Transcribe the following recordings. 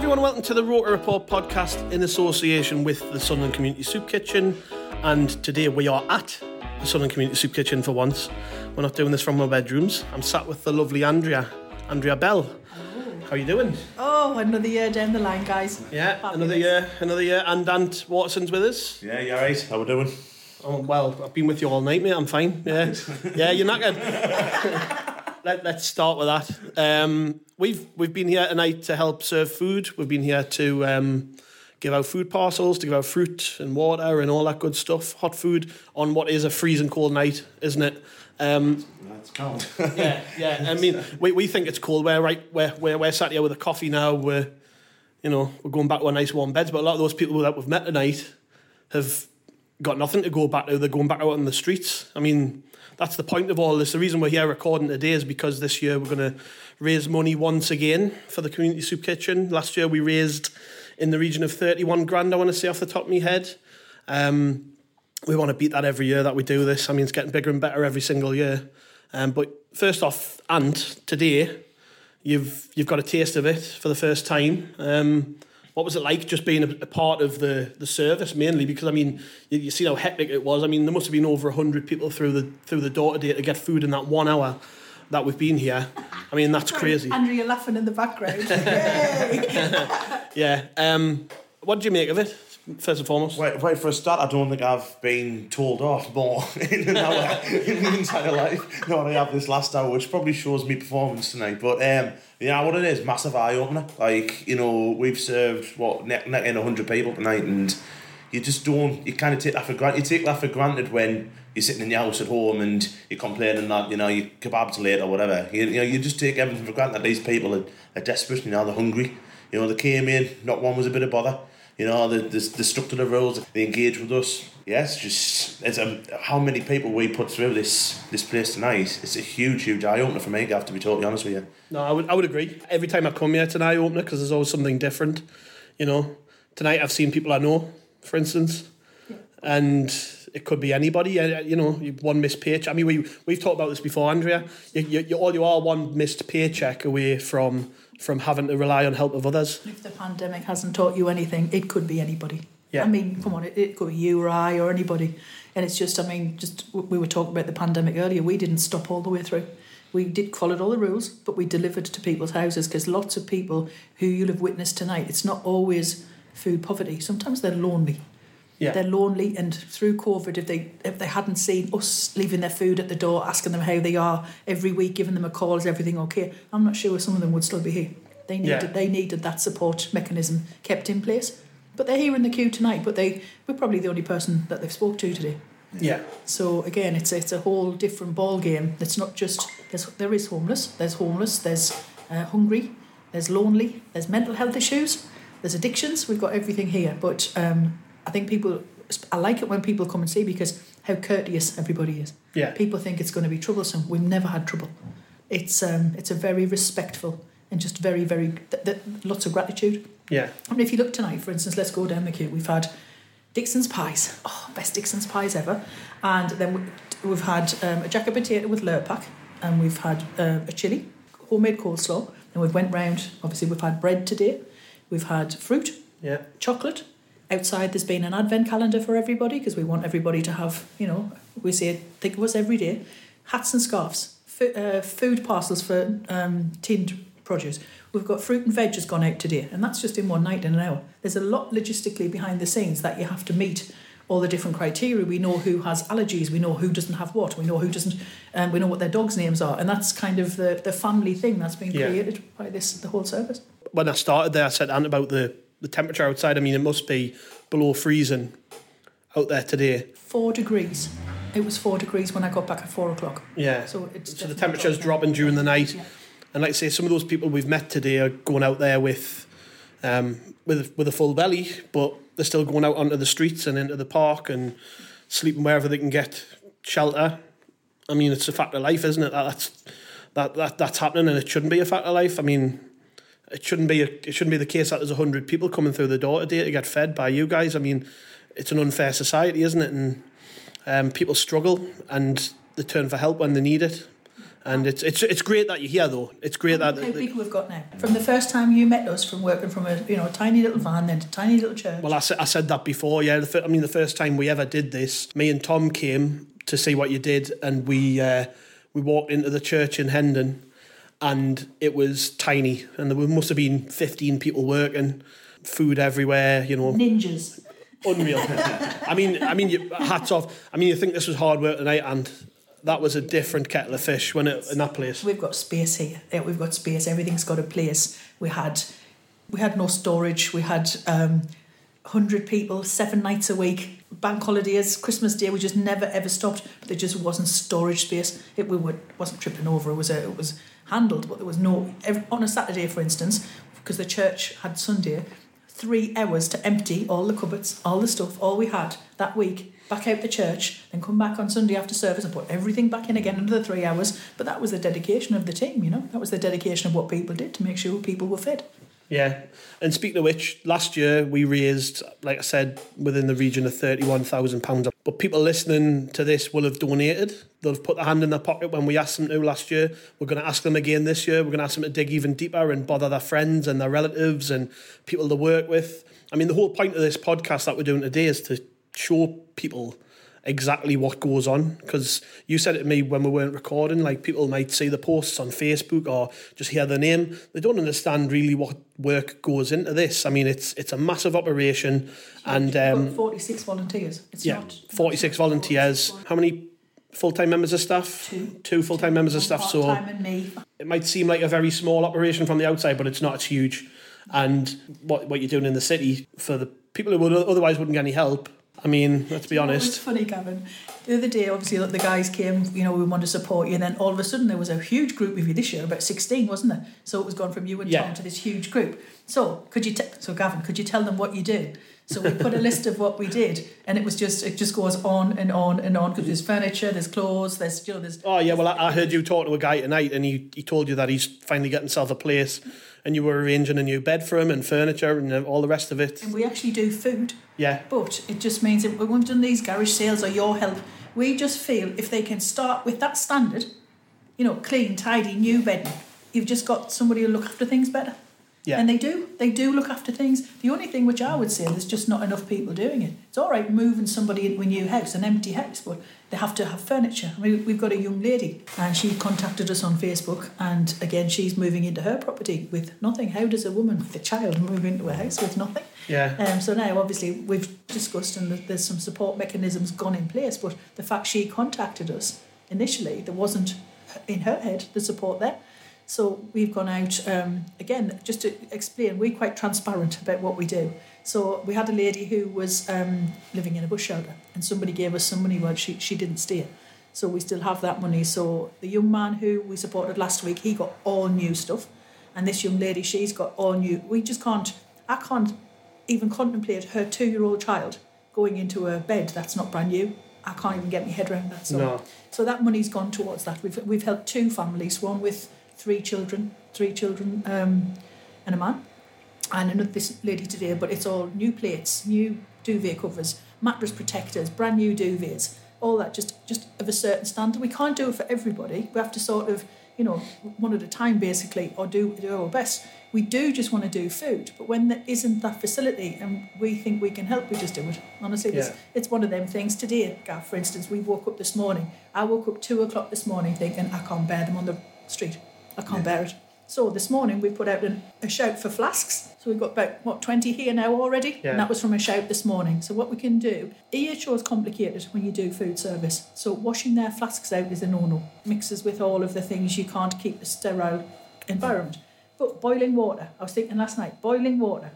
Everyone. Welcome to the Roker Report podcast in association with the Sunderland Community Soup Kitchen. And today we are at the Sunderland Community Soup Kitchen for once. We're not doing this from our bedrooms. I'm sat with the lovely Andrea, Andrea Bell. How are you doing? Oh, another year down the line, guys. Yeah, Fabulous. another year, another year. And Ant Watson's with us. Yeah, you alright? How are we doing? Oh, well, I've been with you all night, mate. I'm fine. Yeah, yeah, you're not good. Let, let's start with that. Um, we've we've been here tonight to help serve food. We've been here to um, give out food parcels, to give out fruit and water and all that good stuff. Hot food on what is a freezing cold night, isn't it? Um, That's cold. yeah, yeah. I mean, we, we think it's cold. We're right. We're, we're we're sat here with a coffee now. We're you know we're going back to our nice warm beds. But a lot of those people that we've met tonight have got nothing to go back to. They're going back out on the streets. I mean, that's the point of all this. The reason we're here recording today is because this year we're going to raise money once again for the community soup kitchen. Last year we raised in the region of 31 grand, I want to say off the top of my head. Um, we want to beat that every year that we do this. I mean, it's getting bigger and better every single year. Um, but first off, and today, you've you've got a taste of it for the first time. Um, what was it like just being a, a part of the, the service mainly? Because I mean, you, you see how hectic it was. I mean, there must have been over hundred people through the through the door today to get food in that one hour that we've been here. I mean, that's crazy. Andrew, you're laughing in the background. Yeah. Um, what did you make of it? First and foremost. Right, right, for a start, I don't think I've been told off more in an hour in my entire life than I have this last hour, which probably shows me performance tonight. But um, yeah, what it is, massive eye opener. Like, you know, we've served, what, neck, neck in 100 people tonight, and you just don't, you kind of take that for granted. You take that for granted when you're sitting in your house at home and you're complaining that, you know, your kebab's late or whatever. You, you know, you just take everything for granted that these people are, are desperate, you know, they're hungry. You know, they came in, not one was a bit of bother. You know, they, they, they stuck to the rules, they engage with us. Yes, just it's a, how many people we put through this this place tonight. It's a huge, huge eye opener for me. I have to be totally honest with you. No, I would, I would agree. Every time I come here, it's an eye opener because there's always something different. You know, tonight I've seen people I know, for instance, and it could be anybody. uh, You know, you- one missed paycheck. I mean, we we've talked about this before, Andrea. You, you, you all you are one missed paycheck away from from having to rely on help of others. if the pandemic hasn't taught you anything, it could be anybody. Yeah. I mean, come on, it, it could be you or I or anybody. And it's just, I mean, just we were talking about the pandemic earlier. We didn't stop all the way through. We did followed all the rules, but we delivered to people's houses because lots of people who you'll have witnessed tonight, it's not always food poverty. Sometimes they're lonely. Yeah. They're lonely, and through COVID, if they if they hadn't seen us leaving their food at the door, asking them how they are every week, giving them a call, is everything okay? I'm not sure some of them would still be here. They needed Yeah. they needed that support mechanism kept in place. But they're here in the queue tonight. But they we're probably the only person that they've spoke to today. Yeah, So again, it's it's a whole different ball game. It's not just there's there is homeless. There's homeless. There's uh, hungry. There's lonely. There's mental health issues. There's addictions. We've got everything here. But um, I think people. I like it when people come and see because how courteous everybody is. yeah, People think it's going to be troublesome. We've never had trouble. It's um, it's a very respectful and just very very th- th- lots of gratitude. yeah. I mean, if you look tonight, for instance, let's go down the queue. We've had Dixon's pies, oh, best Dixon's pies ever, and then we- we've had um, a jack of potato with lurpak, and we've had uh, a chili, homemade coleslaw, and we've went round. Obviously, we've had bread today, we've had fruit, Yeah, chocolate, Outside, there's been an advent calendar for everybody because we want everybody to have, you know, we say think of us every day. Hats and scarves, F- uh, food parcels for um, tinned produce. We've got fruit and veg has gone out today, and that's just in one night in an hour. There's a lot logistically behind the scenes that you have to meet all the different criteria. We know who has allergies, we know who doesn't have what, we know who doesn't, and um, we know what their dogs' names are, and that's kind of the, the family thing that's been Yeah. created by this the whole service. When I started there, I said Ant about the, the temperature outside. I mean, it must be below freezing out there today. Four degrees. It was four degrees when I got back at four o'clock. Yeah. So it's So the temperature's dropping during the night. Yeah. And like I say, some of those people we've met today are going out there with um, with with a full belly, but they're still going out onto the streets and into the park and sleeping wherever they can get shelter. I mean, it's a fact of life, isn't it? That, that's that, that that's happening, and it shouldn't be a fact of life. I mean, it shouldn't be a, it shouldn't be the case that there's hundred people coming through the door today to get fed by you guys. I mean, it's an unfair society, isn't it? And um, people struggle and they turn for help when they need it. And it's it's it's great that you're here, though. It's great that. How big we've got now. From the first time you met us, from working from a you know a tiny little van, then to tiny little church. Well, I said, I said that before. Yeah, I mean, the first time we ever did this, me and Tom came to see what you did, and we uh, we walked into the church in Hendon, and it was tiny, and there must have been fifteen people working, food everywhere. You know, Ninjas. unreal. I mean, I mean, hats off. I mean, you think this was hard work tonight, and that was a different kettle of fish when it in that place. We've got space here. Yeah, We've got space. Everything's got a place. We had, we had no storage. We had um, hundred people, seven nights a week. Bank holidays, Christmas Day. We just never ever stopped. But there just wasn't storage space. It we were, wasn't tripping over. It was a, it was handled, but there was no every, on a Saturday, for instance, because the church had Sunday. Three hours to empty all the cupboards, all the stuff, all we had that week. Back out the church, then come back on Sunday after service and put everything back in again another three hours. But that was the dedication of the team, you know. That was the dedication of what people did to make sure people were fed. Yeah. And speaking of which, last year we raised, like I said, within the region of £31,000. But people listening to this will have donated. They'll have put their hand in their pocket when we asked them to last year. We're going to ask them again this year. We're going to ask them to dig even deeper and bother their friends and their relatives and people they work with. I mean, the whole point of this podcast that we're doing today is to show people exactly what goes on because you said it to me when we weren't recording like people might see the posts on facebook or just hear the name they don't understand really what work goes into this i mean it's it's a massive operation and um 46 volunteers. It's yeah not 46 volunteers how many full-time members of staff Two. two full-time members of staff so it might seem like a very small operation from the outside, but it's not. It's huge. And what what you're doing in the city for the people who would otherwise wouldn't get any help. I mean, let's be know, It's honest. funny, Gavin. The other day, obviously, the guys came, you know, we want to support you, and then all of a sudden there was a huge group of you this year, about 16, wasn't there? So it was gone from you and Yeah. Tom to this huge group. So, could you, t- so Gavin, could you tell them what you do? So we put a list of what we did, and it was just, it just goes on and on and on, because there's furniture, there's clothes, there's, you know, there's Oh yeah, well I, I heard you talk to a guy tonight, and he he told you that he's finally getting himself a place, and you were arranging a new bed for him and furniture and all the rest of it. and we actually do food. Yeah, But it just means that when we've done these garage sales or your help, we just feel if they can start with that standard, you know, clean, tidy, new bedding, you've just got somebody who'll look after things better. Yeah. And they do. They do look after things. The only thing which I would say, there's just not enough people doing it. It's all right moving somebody into a new house, an empty house, but they have to have furniture. I mean, we've got a young lady, and she contacted us on Facebook, and again, she's moving into her property with nothing. How does a woman with a child move into a house with nothing? yeah. Um, so now, obviously, we've discussed and there's some support mechanisms gone in place, but the fact she contacted us initially, there wasn't in her head the support there. So we've gone out um, again just to explain. We're quite transparent about what we do. So we had a lady who was um, living in a bush shelter, and somebody gave us some money. Well, she she didn't stay, so we still have that money. So the young man who we supported last week, he got all new stuff, and this young lady, she's got all new. We just can't. I can't even contemplate her two-year-old child going into a bed that's not brand new. I can't even get my head around that. So, No. so that money's gone towards that. We've we've helped two families, one with three children, three children, um, and a man, and another this lady today. But it's all new plates, new duvet covers, mattress protectors, brand new duvets, all that just just of a certain standard. We can't do it for everybody. We have to sort of you know, one at a time basically, or do, do our best. We do just want to do food, but when there isn't that facility and we think we can help, we just do it. Honestly, it's, it's one of them things. Today, Gav, for instance, we woke up this morning. I woke up two o'clock this morning thinking, I can't bear them on the street. I can't bear it. So this morning we put out an, a shout for flasks. So we've got about, what, 20 here now already? Yeah. And that was from a shout this morning. So what we can do, EHO is complicated when you do food service. So washing their flasks out is a no-no. Mixes with all of the things you can't keep a sterile environment. But boiling water, I was thinking last night, boiling water.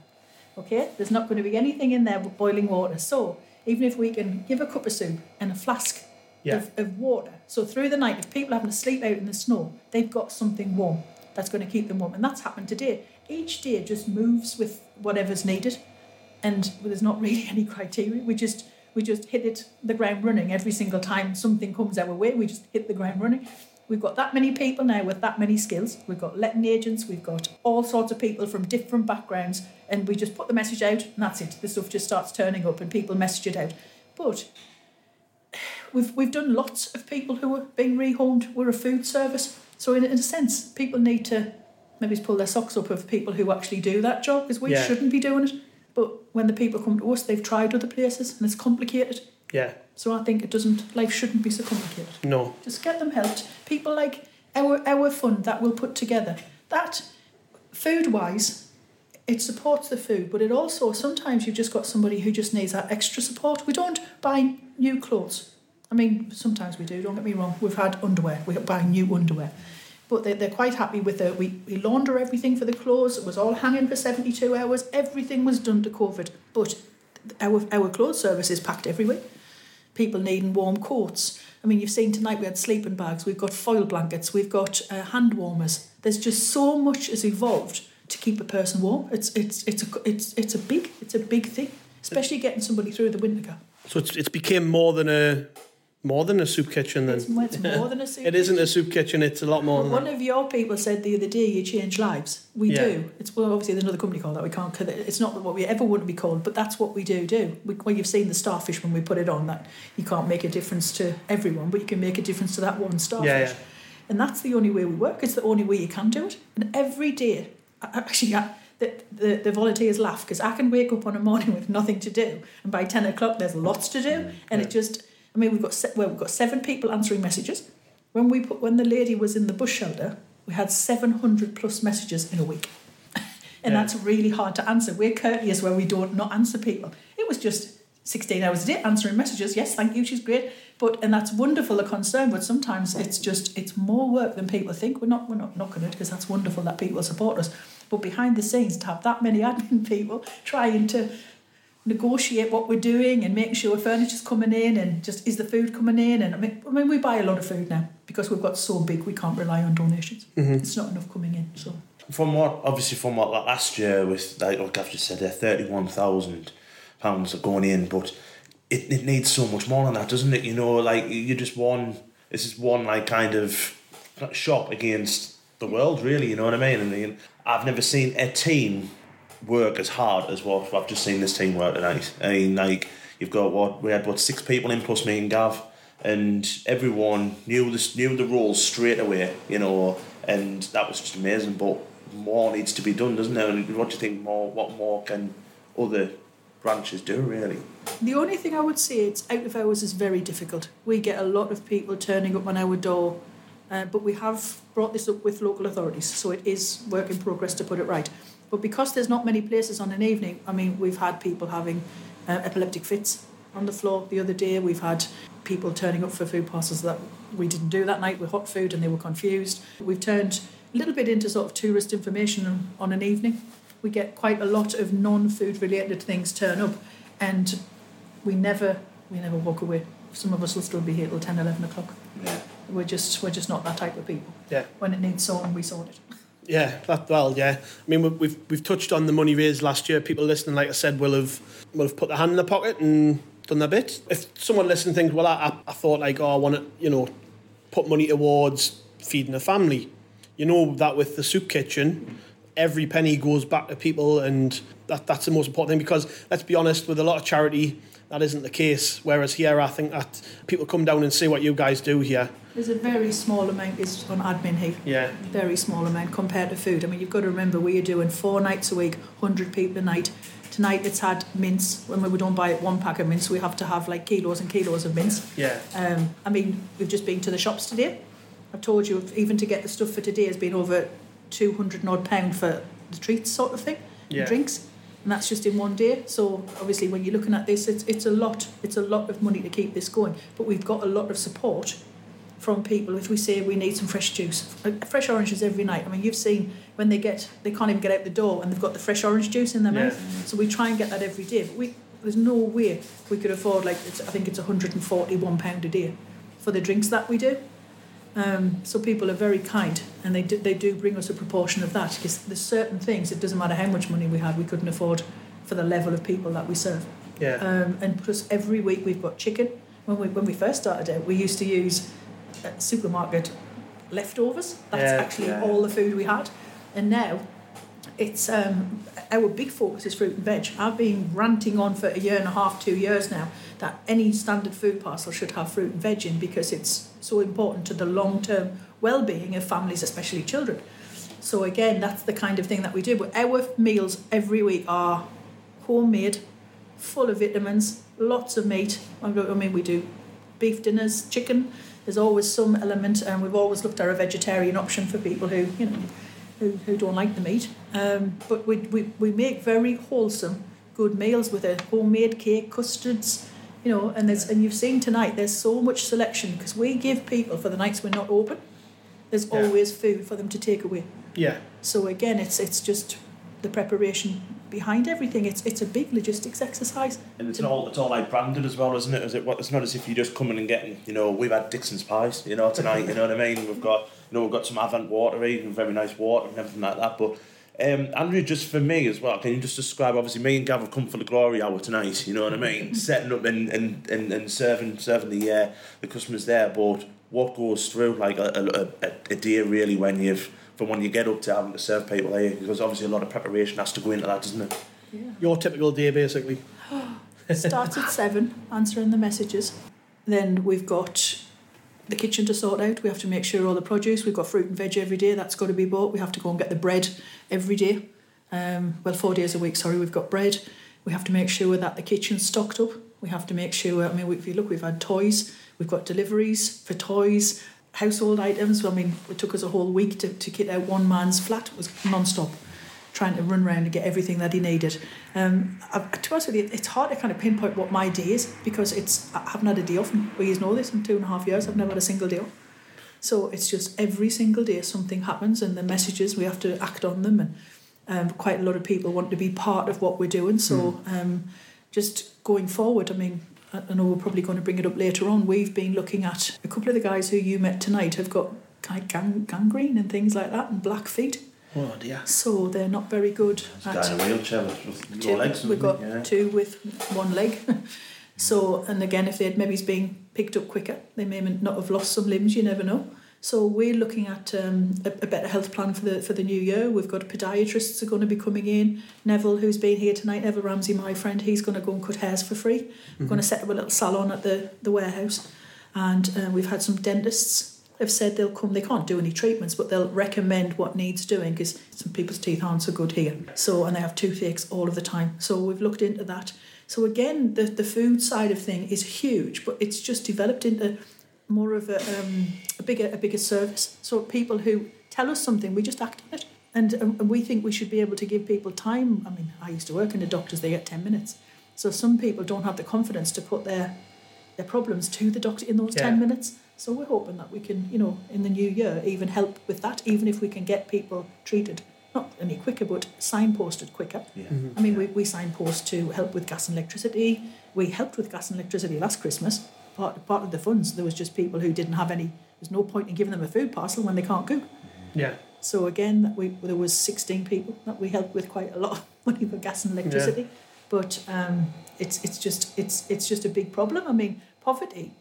Okay, there's not going to be anything in there but boiling water. So even if we can give a cup of soup and a flask Yeah. of, of water, so through the night, if people having to sleep out in the snow, they've got something warm that's going to keep them warm. And that's happened today. Each day just moves with whatever's needed, and there's not really any criteria. We just we just hit it the ground running every single time something comes our way. We just hit the ground running. We've got that many people now with that many skills. We've got letting agents. We've got all sorts of people from different backgrounds, and we just put the message out, and that's it. The stuff just starts turning up, and people message it out. But we've we've done lots of people who are being rehomed. We're a food service, so in, in a sense, people need to maybe pull their socks up of people who actually do that job because we Yeah. shouldn't be doing it. But when the people come to us, they've tried other places and it's complicated. Yeah. So I think it doesn't. Life shouldn't be so complicated. No. Just get them helped. People like our our fund that we'll put together. That food wise, it supports the food, but it also sometimes you've just got somebody who just needs that extra support. We don't buy new clothes. I mean, sometimes we do. Don't get me wrong. We've had underwear. We buy new underwear, but they're, they're quite happy with it. We we launder everything for the clothes. It was all hanging for seventy two hours. Everything was done to COVID, but our our clothes service is packed every week people needing warm coats. I mean, you've seen tonight we had sleeping bags, we've got foil blankets, we've got uh, hand warmers. There's just so much has evolved to keep a person warm. It's it's it's a it's it's a big it's a big thing, especially getting somebody through the winter gap. So it's it's became more than a more than a soup kitchen then. It's, more- it's more than a soup. It isn't a soup kitchen, it's a lot more Well, one that. of your people said the other day you change lives. We Yeah. do. It's well, obviously there's another company called that. We can't. It's not what we ever want to be called, but that's what we do do. We, well, you've seen the starfish when we put it on. That you can't make a difference to everyone, but you can make a difference to that one starfish. Yeah, yeah. And that's the only way we work. It's the only way you can do it. And every day, I- actually, I, the, the, the volunteers laugh because I can wake up on a morning with nothing to do, and by ten o'clock there's lots to do, mm, and it just. I mean, we've got se- well, we've got seven people answering messages. When we put when the lady was in the bush shelter, we had seven hundred plus messages in a week, and Yeah. that's really hard to answer. We're courteous where we don't not answer people. It was just sixteen hours a day answering messages. Yes, thank you, she's great. But and that's wonderful, the concern. But sometimes it's just it's more work than people think. We're not we're not knocking it because that's wonderful that people support us. But behind the scenes, to have that many admin people trying to negotiate what we're doing and making sure furniture's coming in and just is the food coming in and I mean, I mean we buy a lot of food now because we've got so big we can't rely on donations. Mm-hmm. It's not enough coming in. So From what, obviously, from what like last year with like like I've just said there, thirty one thousand pounds are going in, but it, it needs so much more than that, doesn't it? You know, like you just one. This is one like kind of shop against the world, really. You know what I mean? And I mean, I've never seen a team work as hard as what I've just seen this team work tonight. I mean, like you've got what we had what six people in plus me and Gav, and everyone knew this knew the rules straight away. You know, and that was just amazing. But more needs to be done, doesn't there? And what do you think more? What more can other branches do? Really? The only thing I would say it's out of hours is very difficult. We get a lot of people turning up on our door, uh, but we have brought this up with local authorities, so it is work in progress to put it right. But because there's not many places on an evening, I mean, we've had people having uh, epileptic fits on the floor the other day. We've had people turning up for food parcels that we didn't do that night with hot food and they were confused. We've turned a little bit into sort of tourist information on, an evening. We get quite a lot of non-food related things turn up and we never we never walk away. Some of us will still be here till 10, 11 o'clock. Yeah. We're just we're just not that type of people. Yeah. When it needs sorting, we sort it. Yeah, that well, yeah. I mean, we- we've we've touched on the money raised last year. People listening, like I said, will have will have put their hand in their pocket and done their bit. If someone listening thinks, well, I, I, I thought like, oh, I want to, you know, put money towards feeding a family. You know that with the soup kitchen, every penny goes back to people, and that that's the most important thing. Because let's be honest, with a lot of charity, that isn't the case. Whereas here, I think that people come down and see what you guys do here, There's a very small amount is on admin here. Yeah. Very small amount compared to food. I mean, you've got to remember we are doing four nights a week, 100 people a night. Tonight it's had mince. When we don't buy one pack of mince, we have to have like kilos and kilos of mince. Yeah. Um, I mean, we've just been to the shops today. I've told you, even to get the stuff for today has been over 200 and odd pound for the treats sort of thing, Yeah. drinks. And that's just in one day. So obviously when you're looking at this, it's, it's a lot. It's a lot of money to keep this going. But we've got a lot of support from people if we say we need some fresh juice. Fresh oranges every night. I mean, you've seen when they get, they can't even get out the door and they've got the fresh orange juice in their Yeah. mouth. So we try and get that every day. But we, there's no way we could afford, like, it's, I think it's £141 a day for the drinks that we do. Um, so people are very kind and they do, they do bring us a proportion of that because there's certain things, it doesn't matter how much money we had, we couldn't afford for the level of people that we serve. Yeah. Um, and plus, every week we've got chicken. When we when we first started out, we used to use supermarket leftovers. That's Yeah, actually yeah. all the food we had. And now, it's um, our big focus is fruit and veg. I've been ranting on for a year and a half, two years now, that any standard food parcel should have fruit and veg in because it's so important to the long term well being of families, especially children. So again, that's the kind of thing that we do. But our meals every week are homemade, full of vitamins, lots of meat. I mean, we do beef dinners, chicken. There's always some element, and we've always looked at a vegetarian option for people who, you know, who, who don't like the meat. Um, but we, we, we make very wholesome, good meals with a homemade cake, custards, you know. And there's and you've seen tonight. There's so much selection because we give people for the nights we're not open. There's Yeah. always food for them to take away. Yeah. So again, it's it's just the preparation behind everything. It's it's a big logistics exercise. And it's all it's all like branded as well, isn't it? Is it? It's not as if you're just coming and getting. You know, we've had Dixon's pies. You know, tonight. You know what I mean? We've got you know we've got some Avant water, even very nice water and everything like that. But um, Andrew, just for me as well, can you just describe? Obviously, me and Gav have come for the glory hour tonight. You know what I mean? Setting up and and, and, and serving serving the uh, the customers there. But what goes through like a, a, a, a day really when you've from when you get up to having to serve people there because obviously a lot of preparation has to go into that, doesn't it? Yeah. Your typical day, basically. Starts at seven, answering the messages. Then we've got the kitchen to sort out. We have to make sure all the produce. We've got fruit and veg every day. That's got to be bought. We have to go and get the bread every day. Um, well, four days a week. Sorry, we've got bread. We have to make sure that the kitchen's stocked up. We have to make sure. I mean, if you look, we've had toys. We've got deliveries for toys, household items. I mean, it took us a whole week to, to kit out one man's flat. It was non-stop trying to run around and get everything that he needed. Um, I, to be honest with you, it's hard to kind of pinpoint what my day is because it's I haven't had a day off. We know this in two and a half years. I've never had a single day off. So it's just every single day something happens, and the messages we have to act on them, and um, quite a lot of people want to be part of what we're doing. So um, just going forward, I mean. I know we're probably going to bring it up later on. We've been looking at a couple of the guys who you met tonight have got kind of gang- gangrene and things like that, and black feet. Oh dear. So they're not very good at in a wheelchair with, with two, legs. we've got yeah. two with one leg. so, and again, if they'd maybe been picked up quicker, they may not have lost some limbs. You never know. So we're looking at um, a, a better health plan for the for the new year. We've got podiatrists are going to be coming in. Neville, who's been here tonight, Neville Ramsey, my friend, he's going to go and cut hairs for free. We're going to set up a little salon at the the warehouse, and uh, we've had some dentists have said they'll come. They can't do any treatments, but they'll recommend what needs doing because some people's teeth aren't so good here. So and they have toothaches all of the time. So we've looked into that. So again, the the food side of thing is huge, but it's just developed into more of a, um, a bigger a bigger service. So people who tell us something, we just act on it. And, um, and we think we should be able to give people time. I mean, I used to work in the doctors; they get ten minutes. So some people don't have the confidence to put their their problems to the doctor in those Yeah. 10 minutes. So we're hoping that we can, you know, in the new year, even help with that, even if we can get people treated, not any quicker, but signposted quicker. Yeah. I mean, we, we signpost to help with gas and electricity. We helped with gas and electricity last Christmas. Part, part of the funds, there was just people who didn't have any, there's no point in giving them a food parcel when they can't cook. Yeah. So again, we there was 16 people that we helped with quite a lot of money for gas and electricity. Yeah. But um, it's it's just it's it's just a big problem. I mean, poverty.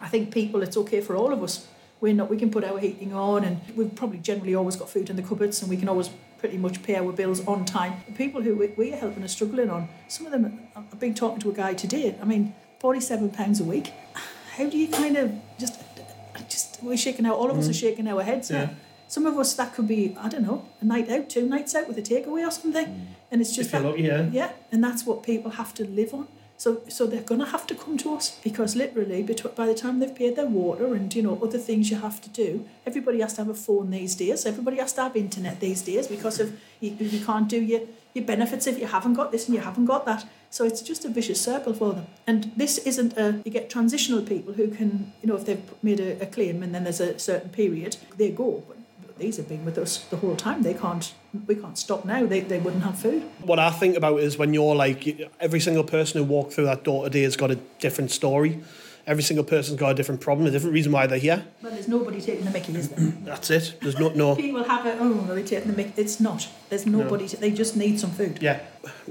I think people. It's okay for all of us. We're not. We can put our heating on, and we've probably generally always got food in the cupboards, and we can always pretty much pay our bills on time. The people who we, we're helping are struggling on. Some of them. I've been talking to a guy today. I mean, forty-seven pounds a week. How do you kind of just? Just we're shaking our all of us are shaking our heads now. Mm. Yeah. Some of us that could be I don't know a night out, two nights out with a takeaway or something, and it's just that, lucky, yeah. yeah, and that's what people have to live on. So, so they're going to have to come to us because literally, by the time they've paid their water and you know other things you have to do, everybody has to have a phone these days. Everybody has to have internet these days because of you, you can't do your your benefits if you haven't got this and you haven't got that. So it's just a vicious circle for them. And this isn't a you get transitional people who can you know if they've made a, a claim and then there's a certain period they go. But, but these have been with us the whole time. They can't we can't stop now. They they wouldn't have food. What I think about is when you're like every single person who walked through that door today has got a different story. Every single person's got a different problem, a different reason why they're here. Well, there's nobody taking the Mickey, is there? That's it. There's no no. People have it. Oh, they're taking the Mickey. It's not. There's nobody. To, they just need some food. Yeah.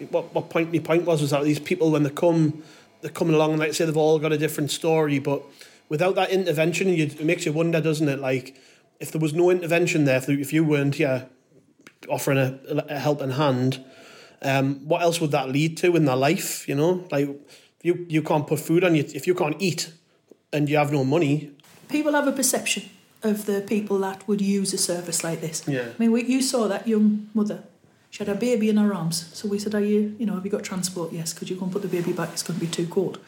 What what point my point was was that these people when they come, they're coming along and like I say they've all got a different story, but without that intervention, you, it makes you wonder, doesn't it? Like if there was no intervention there, if, if you weren't here offering a, a helping hand, um, what else would that lead to in their life? You know, like you you can't put food on you if you can't eat and you have no money. People have a perception of the people that would use a service like this. Yeah. I mean, we, you saw that young mother. She had a baby in her arms. So we said, "Are you, you know, have you got transport? Yes. Could you go and put the baby back? It's going to be too cold."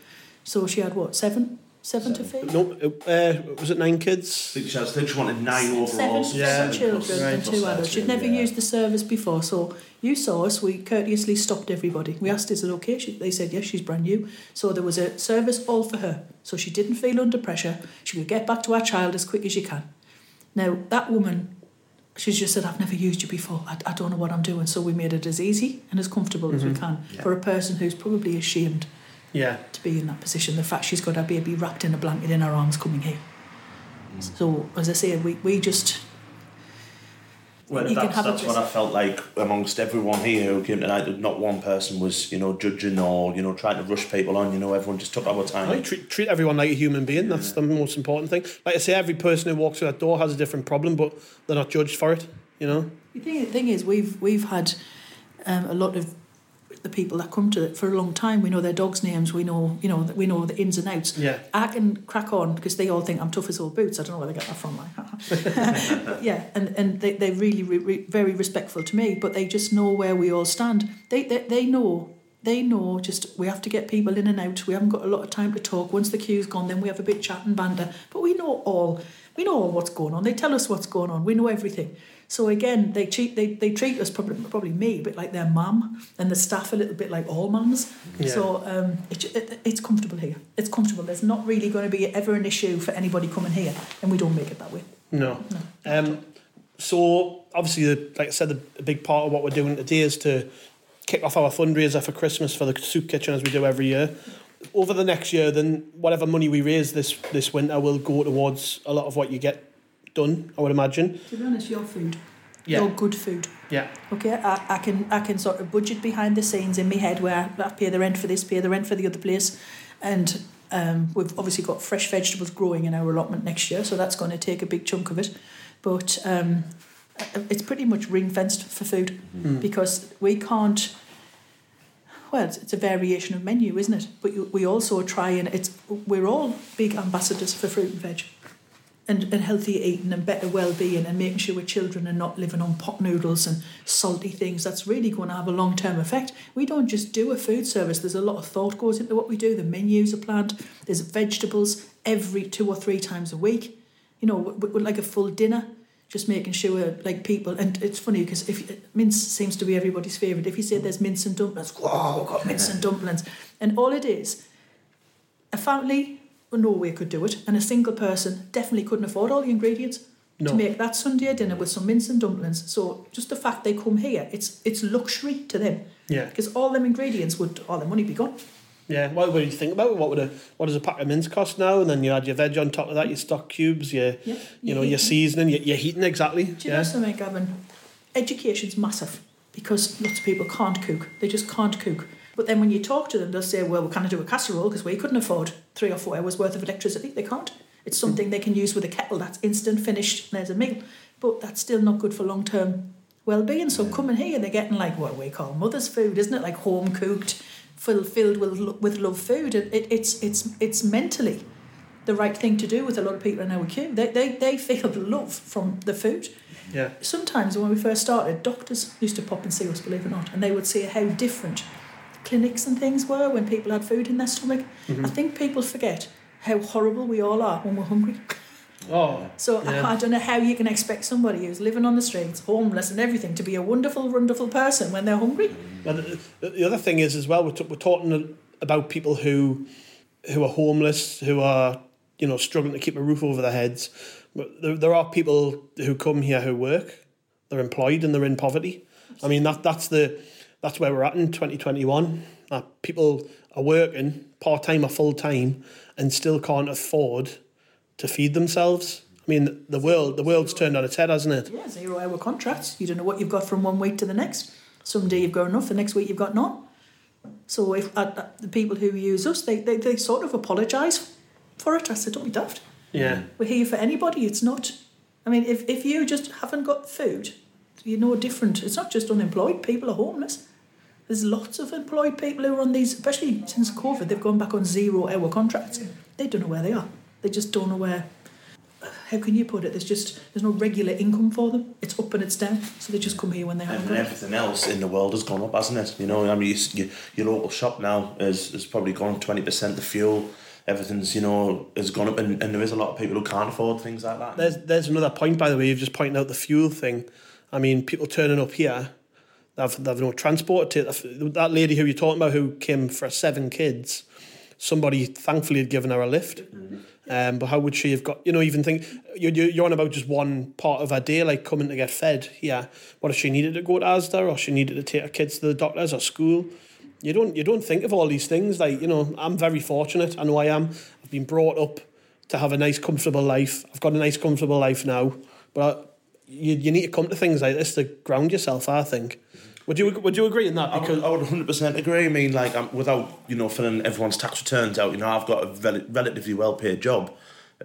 So she had what seven, seven, to feed. No, uh, was it nine kids? I think she, has, I think she wanted nine overall. Seven, so Yeah. seven plus- children and plus two adults. She'd never yeah. used the service before, so you saw us. We courteously stopped everybody. We asked, "Is it okay?" She, they said, "Yes." She's brand new, so there was a service all for her, so she didn't feel under pressure. She could get back to her child as quick as she can. Now that woman, she just said, "I've never used you before. I, I don't know what I'm doing." So we made it as easy and as comfortable as we can for a person who's probably ashamed Yeah. to be in that position. The fact she's got her baby wrapped in a blanket in her arms coming here. So as I say, we, we just Well, You can that's, have that's what I felt like amongst everyone here who came tonight. Not one person was, you know, judging or you know trying to rush people on. You know, everyone just took our time. Right, treat, treat everyone like a human being. That's the most important thing. Like I say, every person who walks through that door has a different problem, but they're not judged for it. You know. The thing, the thing is, we've we've had um, a lot of the people that come to it for a long time. We know their dogs' names. We know, you know, we know the ins and outs. Yeah. I can crack on because they all think I'm tough as old boots. I don't know where they get that from. Like, but yeah, and and they they're really re, re, very respectful to me. But they just know where we all stand. They they, they know. They know just we have to get people in and out. We haven't got a lot of time to talk. Once the queue's gone, then we have a bit chat and banter. But we know all. We know all what's going on. They tell us what's going on. We know everything. So again, they treat they, they treat us probably probably me a bit like their mum, and the staff a little bit like all mums. Yeah. So um, it, it, it's comfortable here. It's comfortable. There's not really going to be ever an issue for anybody coming here, and we don't make it that way. No. no. Um, so obviously, the, like I said, the, a big part of what we're doing today is to kick off our fundraiser for Christmas for the soup kitchen as we do every year. Over the next year, then whatever money we raise this this winter will go towards a lot of what you get done. I would imagine. To be honest, your food, Yeah. your good food. Yeah. Okay, I, I can I can sort of budget behind the scenes in my head where I pay the rent for this, pay the rent for the other place, and um, we've obviously got fresh vegetables growing in our allotment next year, so that's going to take a big chunk of it. But um, it's pretty much ring fenced for food because we can't. Well, it's, it's a variation of menu, isn't it? But you, we also try and it's we're all big ambassadors for fruit and veg and, and healthy eating and better well-being and making sure our children are not living on pot noodles and salty things that's really going to have a long-term effect. We don't just do a food service there's a lot of thought goes into what we do the menus are planned there's vegetables every two or three times a week. You know with, with like a full dinner just making sure like people and it's funny because if mince seems to be everybody's favourite if you say there's mince and dumplings whoa we've got mince and dumplings. And all it is a family Norway could do it, and a single person definitely couldn't afford all the ingredients No. to make that Sunday dinner with some mince and dumplings. So just the fact they come here, it's it's luxury to them Yeah. because all them ingredients would all the money be gone. Yeah, what, what do you think about it? What would a what does a pack of mince cost now? And then you add your veg on top of that, your stock cubes, your Yeah. you know Yeah. your seasoning, your, your heating exactly. Do you yeah. know something, Gavin? Education's massive because lots of people can't cook. They just can't cook. But then when you talk to them, they'll say, well, we can't do a casserole because we couldn't afford three or four hours worth of electricity. They can't. It's hmm. something they can use with a kettle that's instant, finished, there's a meal. But that's still not good for long term well being. So coming here, they're getting like what we call mother's food, isn't it? Like home cooked, filled, filled with, with love food. It, it, it's, it's, it's mentally the right thing to do with a lot of people in our queue. They, they, they feel the love from the food. Yeah. Sometimes when we first started, doctors used to pop and see us, believe it or not, and they would see how different clinics and things were when people had food in their stomach. Mm-hmm. I think people forget how horrible we all are when we're hungry. Oh. So Yeah. I, I don't know how you can expect somebody who's living on the streets, homeless and everything, to be a wonderful, wonderful person when they're hungry. But the, the other thing is as well, we're, t- we're talking about people who who are homeless, who are you know struggling to keep a roof over their heads. But there, there are people who come here who work, they're employed and they're in poverty. I mean that that's the that's where we're at in 2021. That people are working part time or full time and still can't afford to feed themselves. I mean the world the world's turned on its head, hasn't it? Yeah, zero hour contracts. You don't know what you've got from one week to the next. Some day you've got enough, the next week you've got none. So if uh, uh, the people who use us, they, they, they sort of apologise for it. I said, don't be daft. Yeah. We're here for anybody. It's not. I mean, if, if you just haven't got food, you're no different. It's not just unemployed. People are homeless. There's lots of employed people who are on these, especially since COVID, they've gone back on zero hour contracts. They don't know where they are. They just don't know where. How can you put it? There's just there's no regular income for them. It's up and it's down. So they just come here when they haven't got. everything else in the world has gone up, hasn't it? You know, I mean, you, you, your local shop now has, has probably gone 20%. The fuel, everything's, you know, has gone up. And, and there is a lot of people who can't afford things like that. There's there's another point by the way. You've just pointed out the fuel thing. I mean, people turning up here, they've they've no transport to that lady who you're talking about who came for seven kids. Somebody thankfully had given her a lift. Um, but how would she have got? You know, even think you're you're you're on about just one part of her day, like coming to get fed. Yeah, what if she needed to go to Asda or she needed to take her kids to the doctors or school? You don't you don't think of all these things. Like you know, I'm very fortunate. I know I am. I've been brought up to have a nice, comfortable life. I've got a nice, comfortable life now. But you you need to come to things like this to ground yourself. I think. Would you would you agree in that? I Because would, I would 100% agree. I mean, like, um, without, you know, filling everyone's tax returns out, you know, I've got a rel- relatively well paid job.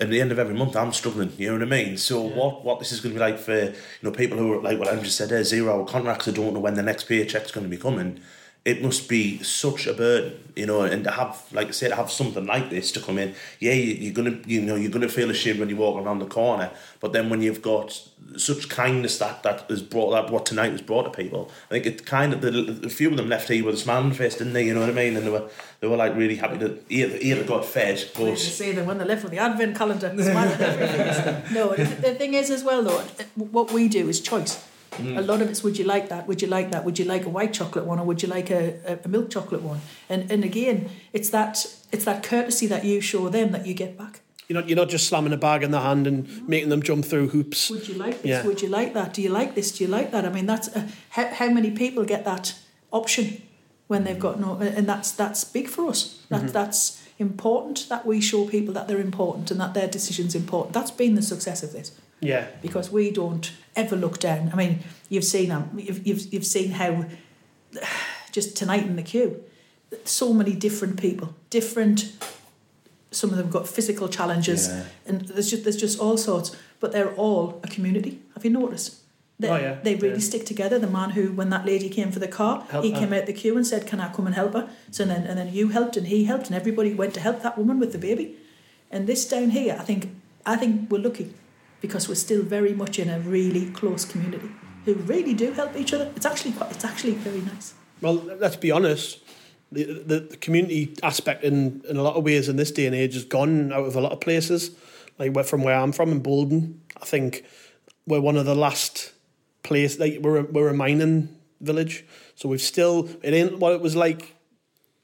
At the end of every month, I'm struggling, you know what I mean? So, what, what this is going to be like for, you know, people who are, like what Andrew said there, zero hour contracts, who don't know when the next paycheck's going to be coming, it must be such a burden, you know, and to have, like I said, to have something like this to come in, yeah, you, you're going to, you know, you're to feel ashamed when you walk around the corner, but then when you've got such kindness that that has brought that what tonight has brought to people. I think it kind of the, a few of them left here with a smile on their face, didn't they? You know what I mean? And they were they were like really happy to hear that got fed. You But see them when they left with the advent calendar, smiling at everything. No, the thing is as well though, what we do is choice. A lot of it's would you like that? Would you like that? Would you like a white chocolate one, or would you like a, a, milk chocolate one? And and again, it's that it's that courtesy that you show them that you get back. you're not you're not just slamming a bag in the hand and making them jump through hoops. Would you like this? Yeah. Would you like that? Do you like this? Do you like that? I mean, that's uh, how, how many people get that option when they've got no, and that's that's big for us. That that's important that we show people that they're important and that their decision's important. That's been the success of this Yeah. because we don't ever look down. I mean, you've seen um, you've, you've you've seen how just tonight in the queue, so many different people, different. Some of them got physical challenges, Yeah. and there's just there's just all sorts. But they're all a community. Have you noticed? They, Oh, yeah, they really yeah. stick together. The man who, when that lady came for the car, Help he her. came out the queue and said, "Can I come and help her?" So then, and then you helped, and he helped, and everybody went to help that woman with the baby. And this down here, I think, I think we're lucky because we're still very much in a really close community who really do help each other. It's actually quite, it's actually very nice. Well, let's be honest. The, the, community aspect in, in a lot of ways in this day and age has gone out of a lot of places. Like from where I'm from in Boldon, I think we're one of the last place. Like we're a, we're a mining village, so we've still it ain't what it was like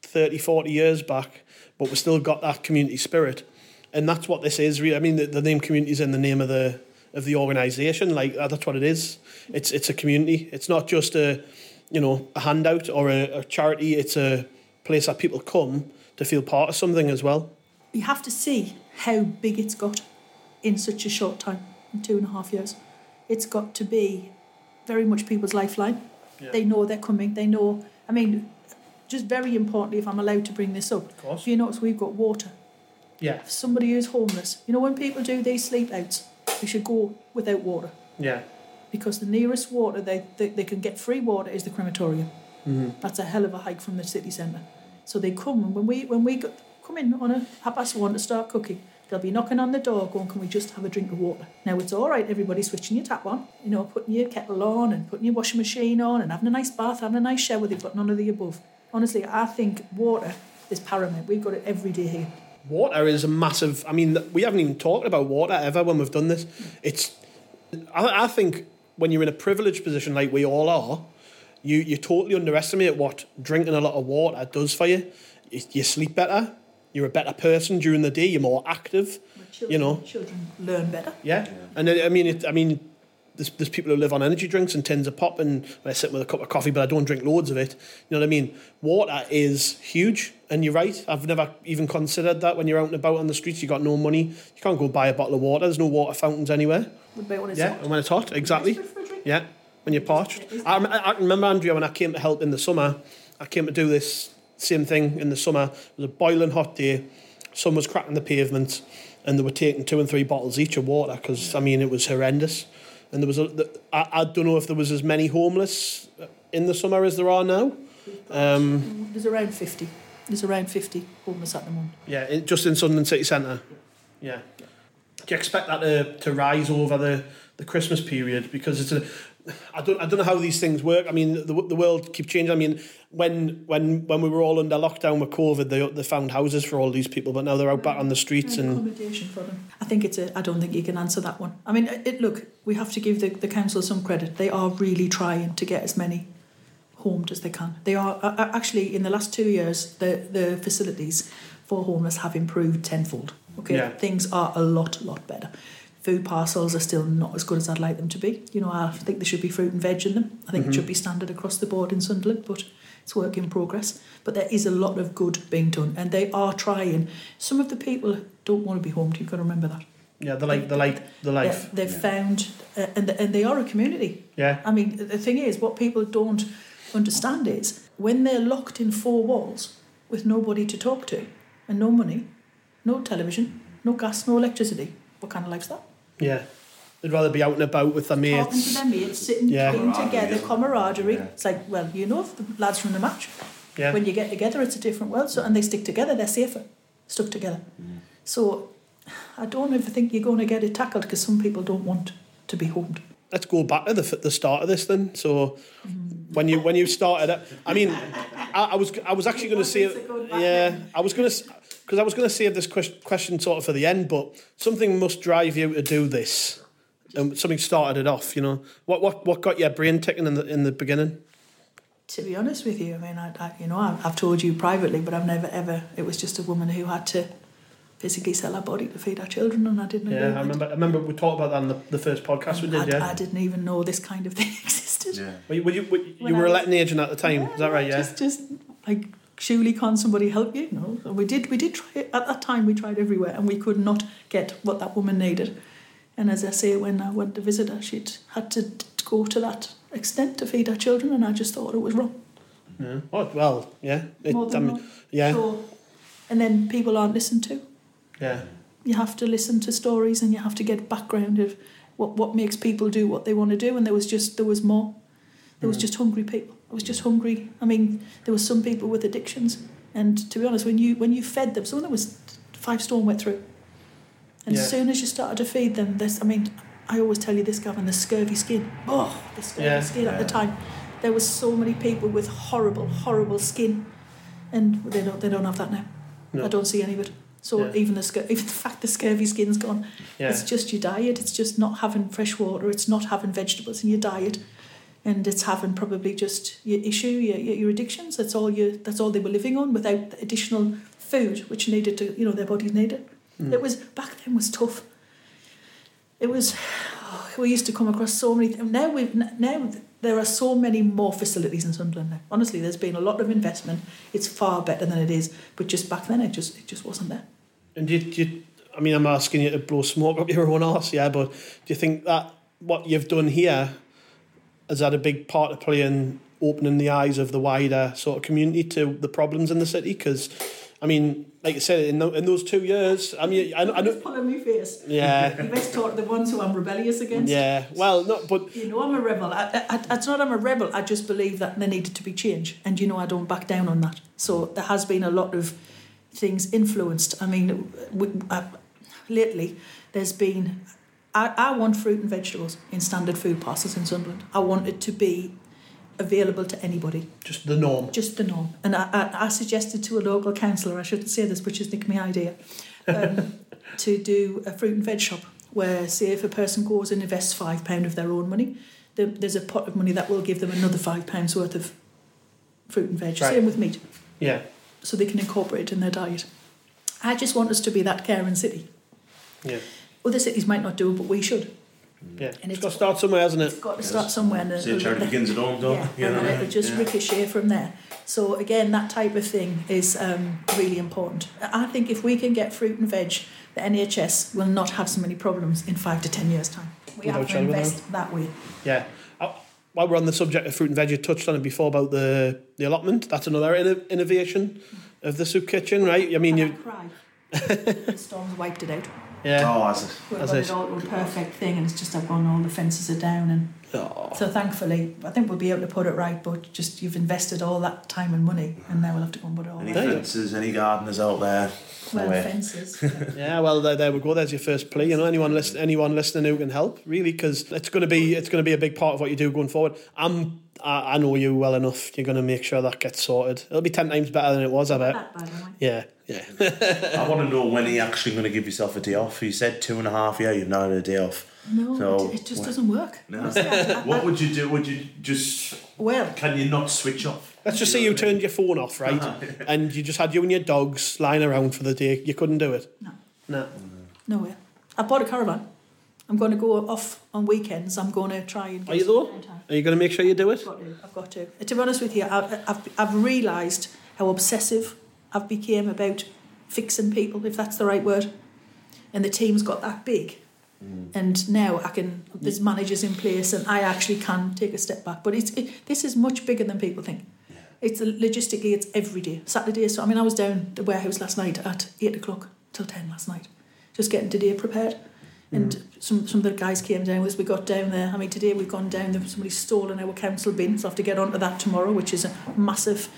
30, 40 years back, but we've still got that community spirit, and that's what this is. Really, I mean, the, the name community is in the name of the of the organisation. Like uh, that's what it is. It's it's a community. It's not just a you know a handout or a, a charity. It's a place that people come to feel part of something as well. You have to see how big it's got in such a short time, in two and a half years. It's got to be very much people's lifeline. They know they're coming. They know. I mean, just very importantly, if I'm allowed to bring this up, Of course. if you notice, we've got water. Yeah, For somebody who's homeless. You know, when people do these sleep outs, they should go without water yeah, because the nearest water they, they, they can get free water is the crematorium. Mm. That's a hell of a hike from the city centre. So they come and when we when we go, come in on a half past one to start cooking, They'll be knocking on the door going, Can we just have a drink of water? Now, it's all right, everybody switching your tap on, you know, putting your kettle on and putting your washing machine on and having a nice bath, having a nice shower. They've got none of the above. Honestly, I think water is paramount. We've got it every day here. Water is a massive. I mean, we haven't even talked about water ever when we've done this. It's. I, I think when you're in a privileged position like we all are, you you totally underestimate what drinking a lot of water does for you. You, you sleep better. You're a better person during the day. You're more active. Children, you know. children learn better. Yeah, and then, I mean, it, I mean, there's, there's people who live on energy drinks and tins of pop, and I sit with a cup of coffee, but I don't drink loads of it. You know what I mean? Water is huge, and you're right. I've never even considered that when you're out and about on the streets, you got no money, you can't go buy a bottle of water. There's no water fountains anywhere. When it's Yeah, hot. and when it's hot, exactly. Desperate for a drink. Yeah, when you're parched. I, I remember, Andrea, when I came to help in the summer, I came to do this same thing in the summer. It was a boiling hot day. Sun was cracking the pavement, and they were taking two and three bottles each of water because, I mean, it was horrendous. And there was a, the, I, I don't know if there was as many homeless in the summer as there are now. Um, There's around 50. There's around 50 homeless at the moment. yeah, in, just in Sunderland City Centre. Yeah. Do you expect that to, to rise over the, the Christmas period? Because it's a, I don't I don't know how these things work. I mean, the, the world keeps changing. I mean, when when when we were all under lockdown with COVID, they they found houses for all these people, but now they're out back on the streets And and accommodation for them. I think it's a. I don't think you can answer that one. I mean, it, look, we have to give the, the council some credit. They are really trying to get as many homed as they can. They are uh, actually in the last two years, the the facilities for homeless have improved tenfold. Okay, Yeah. things are a lot lot better. Food parcels are still not as good as I'd like them to be. You know, I think there should be fruit and veg in them. I think it should be standard across the board in Sunderland, but it's work in progress. But there is a lot of good being done, and they are trying. Some of the people don't want to be homed. You've got to remember that. yeah, the like the like the life. They- They've found, uh, and and they are a community. Yeah. I mean, the thing is, what people don't understand is when they're locked in four walls with nobody to talk to, and no money, no television, no gas, no electricity. What kind of life's that? Yeah. They'd rather be out and about with their mates. Talking to their mates, sitting Yeah. being together, camaraderie. Yeah. It's like, well, you know, the lads from the match. Yeah. When you get together, it's a different world. So, and they stick together, they're safer, stuck together. Mm. So, I don't ever think you're going to get it tackled because some people don't want to be homed. Let's go back to the the start of this then. So when you when you started it, I mean, I, I was I was actually going to say, yeah, I was going to because I was going to save this question sort of for the end, but something must drive you to do this, and something started it off. You know, what what what got your brain ticking in the in the beginning? To be honest with you, I mean, I, I you know, I've, I've told you privately, but I've never ever. It was just a woman who had to physically sell our body to feed our children, and I didn't. Yeah, know I remember. I remember we talked about that in the, the first podcast we I, did. Yeah, I didn't even know this kind of thing existed. Yeah. were you, were you, were you When were I a was- letting agent at the time. Is that right? Yeah. Just, just like surely can somebody help you? No, and we did. We did try it. at that time. We tried everywhere, and we could not get what that woman needed. And as I say, when I went to visit her, she'd had to t- go to that extent to feed her children, and I just thought it was wrong. yeah. Oh, well, yeah. It, More I than mean, wrong. yeah, So, and then people aren't listened to. Yeah. You have to listen to stories, and you have to get background of what what makes people do what they want to do. And there was just there was more. There was mm. just hungry people. It was just mm. hungry. I mean, there were some people with addictions, and to be honest, when you when you fed them, some of them was five stone went through. And Yeah. as soon as you started to feed them, this I mean, I always tell you this, Gavin, the scurvy skin. Oh, the scurvy Yeah. skin at the time. There was so many people with horrible, horrible skin, and they don't they don't have that now. No. I don't see any of it. So Yeah. even the scur- even the fact the scurvy skin's gone, Yeah. it's just your diet. It's just not having fresh water. It's not having vegetables in your diet, and it's having probably just your issue, your, your, your addictions. That's all you. That's all they were living on without the additional food, which needed to you know their bodies needed. Mm. It was back then was tough. It was. we used to come across so many. Now we've now there are so many more facilities in Sunderland now. Honestly, there's been a lot of investment. It's far better than it is, but just back then it just it just wasn't there. And do you, do you, I mean, I'm asking you to blow smoke up own arse, yeah, but do you think that what you've done here has had a big part to play in opening the eyes of the wider sort of community to the problems in the city? Because, I mean, like I said, in, tho- in those two years, I mean, I, I know, pulling my face. yeah, You best talk to the ones who I'm rebellious against. yeah, well, not, but You know I'm a rebel. I, I, I, it's not I'm a rebel. I just believe that there needed to be change, and you know I don't back down on that. So there has been a lot of things influenced. I mean, we, I, lately there's been. I, I want fruit and vegetables in standard food parcels in Sunderland. I want it to be available to anybody, Just the norm. just the norm. And I, I, I suggested to a local councillor, I shouldn't say this, but she's nicked my idea, um, to do a fruit and veg shop where, say, if a person goes and invests five pound of their own money, there, there's a pot of money that will give them another five pounds worth of fruit and veg. Right. Same with meat, Yeah. so they can incorporate it in their diet. I just want us to be that caring city. Yeah. Other cities might not do it, but we should. Yeah. And it's it's- got to start somewhere, hasn't it? It's got to start somewhere. And See, charity begins at home, don't yeah, you know? and then it'll just yeah. ricochet from there. So again, that type of thing is um, really important. I think if we can get fruit and veg, the NHS will not have so many problems in five to ten years' time. We Without have to shadow of invest that way. Yeah. Uh, While we're on the subject of fruit and veg, you touched on it before about the, the allotment. That's another inno- innovation of the soup kitchen, right? I mean, And you. I cried. the storms wiped it out. Yeah. Oh, as it. We've got it. it all to a perfect thing, and it's just I've gone all the fences are down, and Oh. so thankfully, I think we'll be able to put it right. But just you've invested all that time and money, and now we'll have to go and put it all Any right. Fences, any gardeners out there? Well, No fences. Yeah, well, there, there we go. There's your first plea. You know, anyone listen, anyone listening who can help, really, because it's going to be it's going to be a big part of what you do going forward. I'm I, I know you well enough. You're going to make sure that gets sorted. It'll be ten times better than it was, I bet. that bad, am I? Yeah, yeah. I want to know when are you actually going to give yourself a day off? You said two and a half, yeah, you've not had a day off. No, So, it, it just what- doesn't work. No. Honestly, I- I- What would you do? Would you just, well, can you not switch off? Let's just say you turned your phone off, right, uh-huh. and you just had you and your dogs lying around for the day. You couldn't do it. no, No. no way. I bought a caravan. I'm going to go off on weekends. I'm going to try and. Get Are you some though? Are you going to make sure you do it? I've got to. I've got to. To be honest with you, I've, I've, I've realised how obsessive I've became about fixing people, if that's the right word. And the team's got that big. Mm. And now I can, there's managers in place and I actually can take a step back. But it's it, this is much bigger than people think. It's logistically, it's every day. Saturday, so I mean, I was down the warehouse last night at eight o'clock till ten last night, just getting today prepared. And mm. some some of the guys came down as we got down there. I mean, today we've gone down there. Somebody's stolen our council bin, so I have to get onto that tomorrow, which is a massive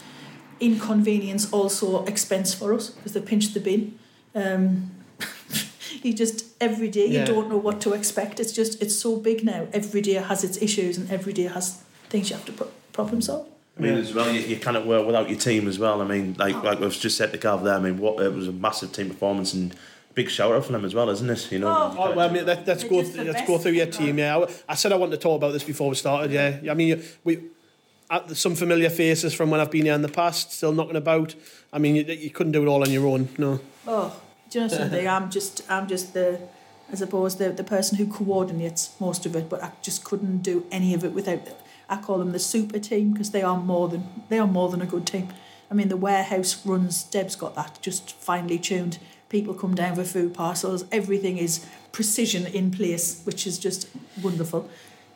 inconvenience, also expense for us because they pinch the bin. Um, you just every day Yeah. you don't know what to expect. It's just it's so big now. Every day has its issues, and every day has things you have to pro- problem solve. I mean, as well, you, you cannot work without your team as well. I mean, like like we've just said to Gav there. I mean, what it was a massive team performance and big shout out for them as well, isn't it? You know. Oh. Oh, well, I mean, let, let's go. just the Let's go through your team. Yeah, I, I said I wanted to talk about this before we started. Yeah, I mean, we some familiar faces from when I've been here in the past, still knocking about. I mean, you, you couldn't do it all on your own. No. Oh, do you know something? I'm just I'm just the I suppose the the person who coordinates most of it, but I just couldn't do any of it without. I call them the super team because they are more than they are more than a good team. I mean, the warehouse runs. Deb's got that just finely tuned. People come down for food parcels. Everything is precision in place, which is just wonderful.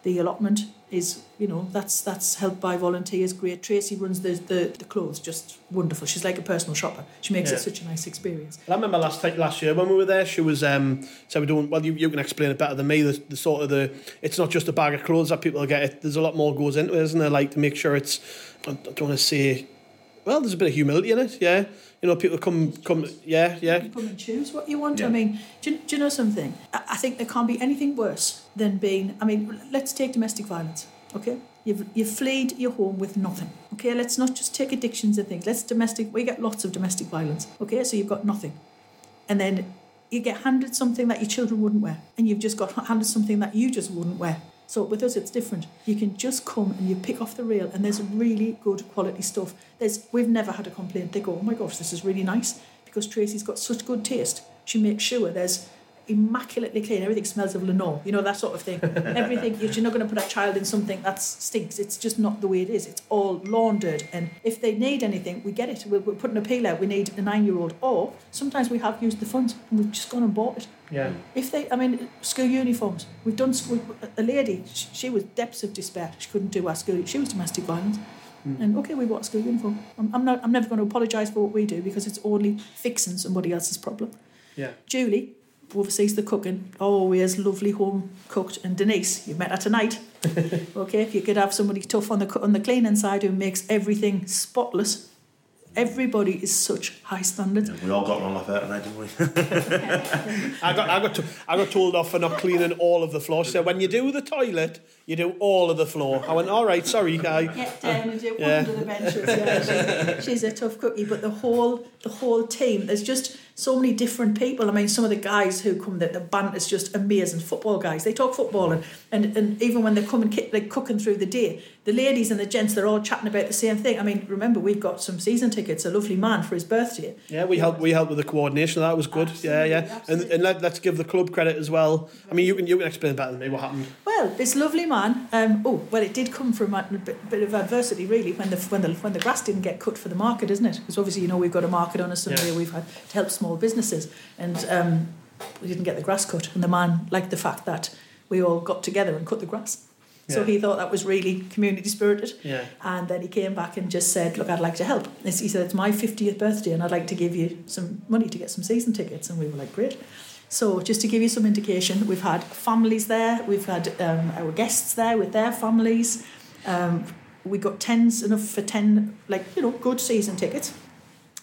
The allotment is, you know, that's that's helped by volunteers. Great. Tracy runs the the, the clothes, just wonderful. She's like a personal shopper. She makes Yeah. it such a nice experience. I remember last last year when we were there, she was um, so we're doing well. You, you can explain it better than me. The, the sort of the it's not just a bag of clothes that people get. It, there's a lot more goes into it, isn't there? Like to make sure it's. I don't want to say. Well, there's a bit of humility in it. Yeah, you know, people come come. Yeah, yeah. You come and choose what you want. I mean, do, you- do you know something? I, I think there can't be anything worse than being. I mean, let's take domestic violence. Okay, you've you've fled your home with nothing. Okay, let's not just take addictions and things. Let's domestic. We get lots of domestic violence. Okay, so you've got nothing, and then you get handed something that your children wouldn't wear, and you've just got handed something that you just wouldn't wear. So with us, it's different. You can just come and you pick off the rail, and there's really good quality stuff. There's we've never had a complaint. They go, oh my gosh, this is really nice because Tracy's got such good taste. She makes sure there's immaculately clean. Everything smells of Lenor, you know that sort of thing. Everything you're not going to put a child in something that stinks. It's just not the way it is. It's all laundered, and if they need anything, we get it. We're, we're putting a appeal out. We need a nine-year-old, or sometimes we have used the funds and we've just gone and bought it. Yeah. If they, I mean, school uniforms. We've done school. A lady, she was depths of despair. She couldn't do our school. She was domestic violence. Hmm. And okay, we bought a school uniform. I'm, I'm not. I'm never going to apologise for what we do because it's only fixing somebody else's problem. Yeah. Julie oversees the cooking. Always lovely home cooked. And Denise, you met her tonight. okay, if you could have somebody tough on the on the cleaning side who makes everything spotless. Everybody is such high standards. Yeah, we all got wrong off there tonight, didn't we? I got I got to, I got told off for not cleaning all of the floor. She said when you do the toilet, you do all of the floor. I went all right, sorry, guy. Get down and do Yeah. under the benches. Yeah, she's, she's a tough cookie, but the whole the whole team. There's just so many different people. I mean, some of the guys who come, the, the band is just amazing. Football guys, they talk football, and, and, and even when they come and kick, like cooking through the day, the ladies and the gents, they're all chatting about the same thing. I mean, remember we've got some season tickets. A lovely man for his birthday. Yeah, we helped. We helped with the coordination. That was good. yeah, yeah. And absolutely. and let, let's give the club credit as well. I mean, you can you can explain better than me what happened. Well, this lovely man. Um, oh, well, it did come from a bit, bit of adversity, really, when the when the when the grass didn't get cut for the market, isn't it? Because obviously, you know, we've got a market on us Sunday. Yeah. We've had to help small businesses, and um, we didn't get the grass cut. And the man liked the fact that we all got together and cut the grass. So he thought that was really community spirited. Yeah. And then he came back and just said, "Look, I'd like to help." He said, "It's my 50th birthday, and I'd like to give you some money to get some season tickets." And we were like, "Great." So just to give you some indication, we've had families there, we've had um, our guests there with their families. Um, we got tens enough for ten, like you know, good season tickets.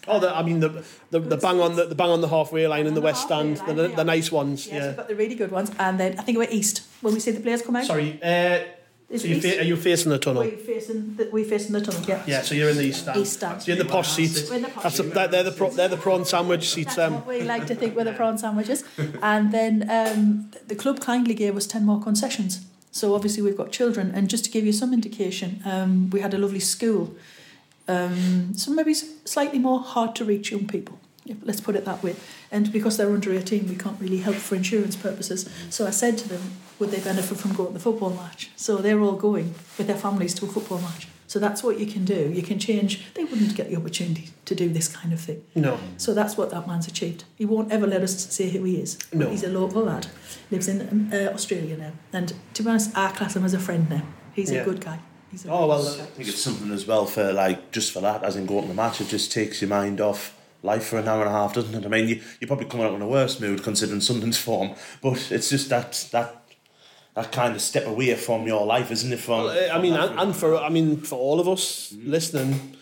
Oh, the, I mean the the, the bang on the, the bang on the halfway line in the the west stand, line, the, yeah. the nice ones. Yes, Yeah. we've got the really good ones, and then I think we're east when we see the players come out. Sorry. Uh, Is so you east? fa- are you facing the tunnel? We're facing the, we're facing the tunnel. Yeah. Yeah. So you're in the east stand. East stand. So you're in the posh seats. We're in the posh That's the, they're, they're the pro, they're the prawn sandwich seats. That's Them. what we like to think with the prawn sandwiches. And then um, the club kindly gave us 10 more concessions. So obviously we've got children. And just to give you some indication, um, we had a lovely school. Um, so maybe s- slightly more hard to reach young people. Yeah, Let's put it that way. And because they're under 18, we can't really help for insurance purposes. So I said to them, would they benefit from going to the football match? So they're all going with their families to a football match. So that's what you can do. You can change. They wouldn't get the opportunity to do this kind of thing. No. So that's what that man's achieved. He won't ever let us say who he is. No. He's a local lad, lives in um, uh, Australia now. And to be honest, I class him as a friend now. He's Yeah. a good guy. He's a Oh well. good guy. I think it's something as well for like just for that, as in going to the match, it just takes your mind off life for an hour and a half, doesn't it? I mean, you you're probably coming out in a worse mood considering Sunderland's form, but it's just that that that kind of step away from your life, isn't it? From, Well, I mean, and, and for I mean, for all of us listening,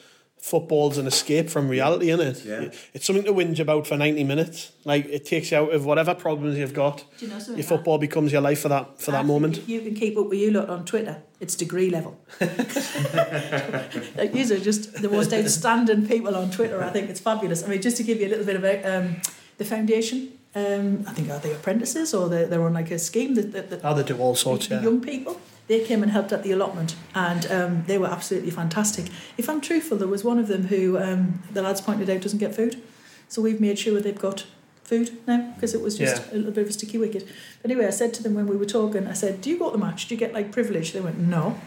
football's an escape from reality, isn't it? Yeah. It's something to whinge about for ninety minutes. Like it takes you out of whatever problems you've got. Do you know something? Your football becomes your life for that for I that moment. You can keep up with you lot on Twitter, it's degree level. like, these are just the most outstanding people on Twitter. I think it's fabulous. I mean, just to give you a little bit about um, the foundation, um, I think are they apprentices or they're, they're on like a scheme that, that, that How they do all sorts, the yeah. young people. They came and helped at the allotment, and um, they were absolutely fantastic. If I'm truthful, there was one of them who um, the lads pointed out doesn't get food, so we've made sure they've got food now because it was just Yeah. a little bit of a sticky wicket. But anyway, I said to them when we were talking, I said, "Do you go to the match? Do you get like privilege?" They went, "No."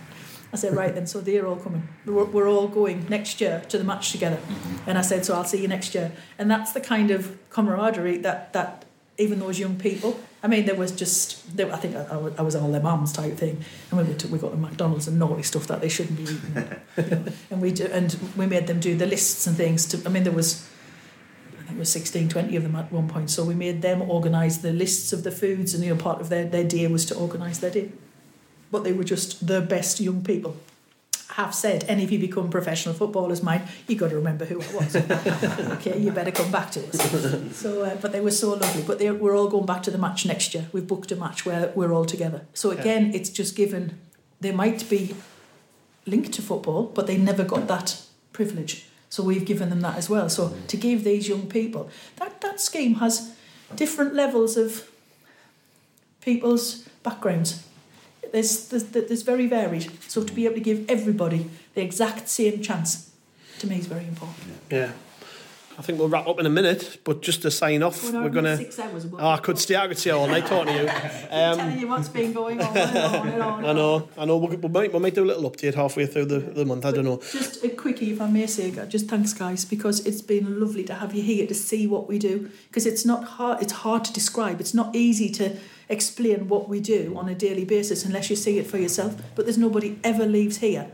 I said, "Right then, so they're all coming. We're, we're all going next year to the match together." And I said, "So I'll see you next year." And that's the kind of camaraderie that that even those young people. I mean, there was just, there, I think I, I was- all their mums type thing, and we went to, we got the McDonald's and naughty stuff that they shouldn't be eating, you know. and we do, and we made them do the lists and things. To, I mean, there was, I think it was 16, 20 of them at one point. So we made them organise the lists of the foods, and you know, part of their their day was to organise their day. But they were just the best young people. Have said, any of you become professional footballers, mate, you've got to remember who I was. okay, you better come back to us. So, uh, but they were so lovely. But they, we're all going back to the match next year. We've booked a match where we're all together. So again, it's just given. They might be linked to football, but they never got that privilege. So we've given them that as well. So to give these young people that that scheme has different levels of people's backgrounds. There's, there's there's very varied. So to be able to give everybody the exact same chance, to me, is very important. Yeah. I think we'll wrap up in a minute, but just to sign off, We're we're gonna. six hours. and we'll- Oh, I could stay. I could stay all night talking to you. telling Um, you what's been going on and on and on. I know. I know. We, we might. We might do a little update halfway through the, the month. I don't know. Just a quickie, if I may say, just thanks, guys, because it's been lovely to have you here to see what we do. Because it's not hard. It's hard to describe. It's not easy to explain what we do on a daily basis unless you see it for yourself. But there's nobody ever leaves here.